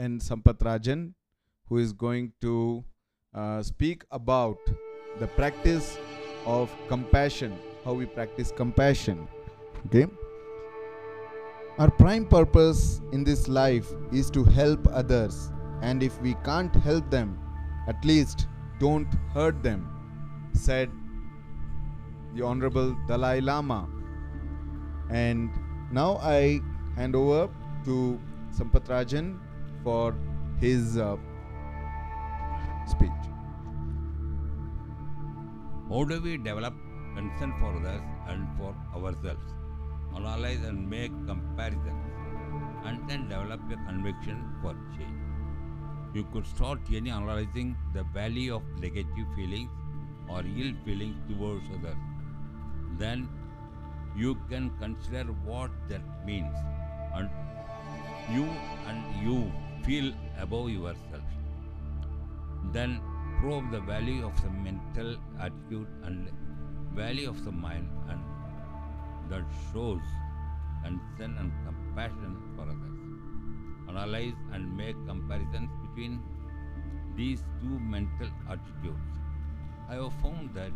N. Sampatrajan, who is going to uh, speak about the practice of compassion, how we practice compassion. Okay. Our prime purpose in this life is to help others, and if we can't help them, at least don't hurt them, said the Honorable Dalai Lama. And now I hand over to Sampatrajan for his uh, speech. How do we develop concern for others and for ourselves? Analyze and make comparisons, and then develop a conviction for change. You could start any analyzing the value of negative feelings or ill feelings towards others. Then you can consider what that means, and you and you feel above yourself. Then prove the value of the mental attitude and value of the mind and that shows concern and compassion for others. Analyze and make comparisons between these two mental attitudes. I have found that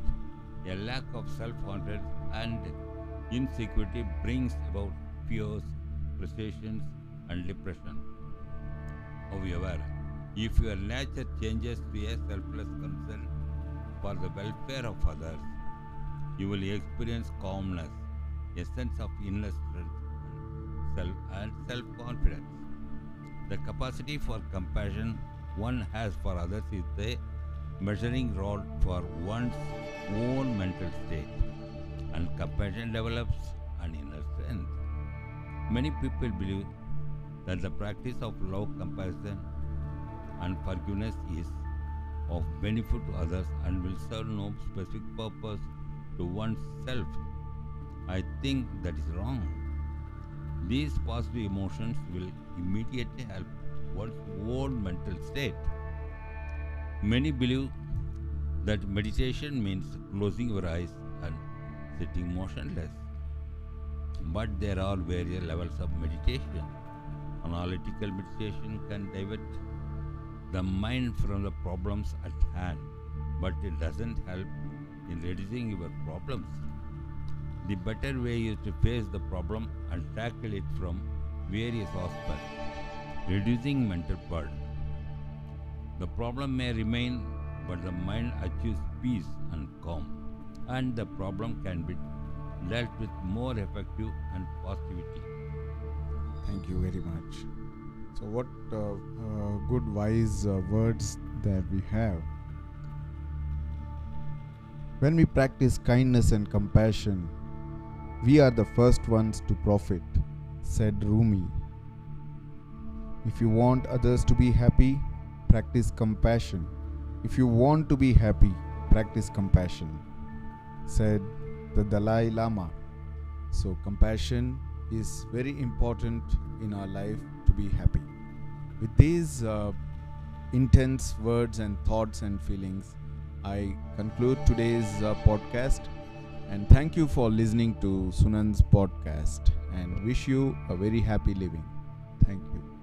a lack of self-confidence and insecurity brings about fears, frustrations and depression. However, if your nature changes to a selfless concern for the welfare of others, you will experience calmness, a sense of inner strength, self and self-confidence. The capacity for compassion one has for others is the measuring rod for one's own mental state, and compassion develops an inner strength. Many people believe that the practice of love, compassion, and forgiveness is of benefit to others and will serve no specific purpose to oneself. I think that is wrong. These positive emotions will immediately help one's own mental state. Many believe that meditation means closing your eyes and sitting motionless. But there are various levels of meditation. Analytical meditation can divert the mind from the problems at hand, but it doesn't help in reducing your problems. The better way is to face the problem and tackle it from various aspects, reducing mental burden. The problem may remain, but the mind achieves peace and calm, and the problem can be dealt with more effective and positivity. Thank you very much. So, what uh, uh, good, wise uh, words that we have. When we practice kindness and compassion, we are the first ones to profit, said Rumi. If you want others to be happy, practice compassion. If you want to be happy, practice compassion, said the Dalai Lama. So, compassion is very important in our life to be happy. With these uh, intense words and thoughts and feelings, I conclude today's uh, podcast and thank you for listening to Sunan's podcast and wish you a very happy living. Thank you.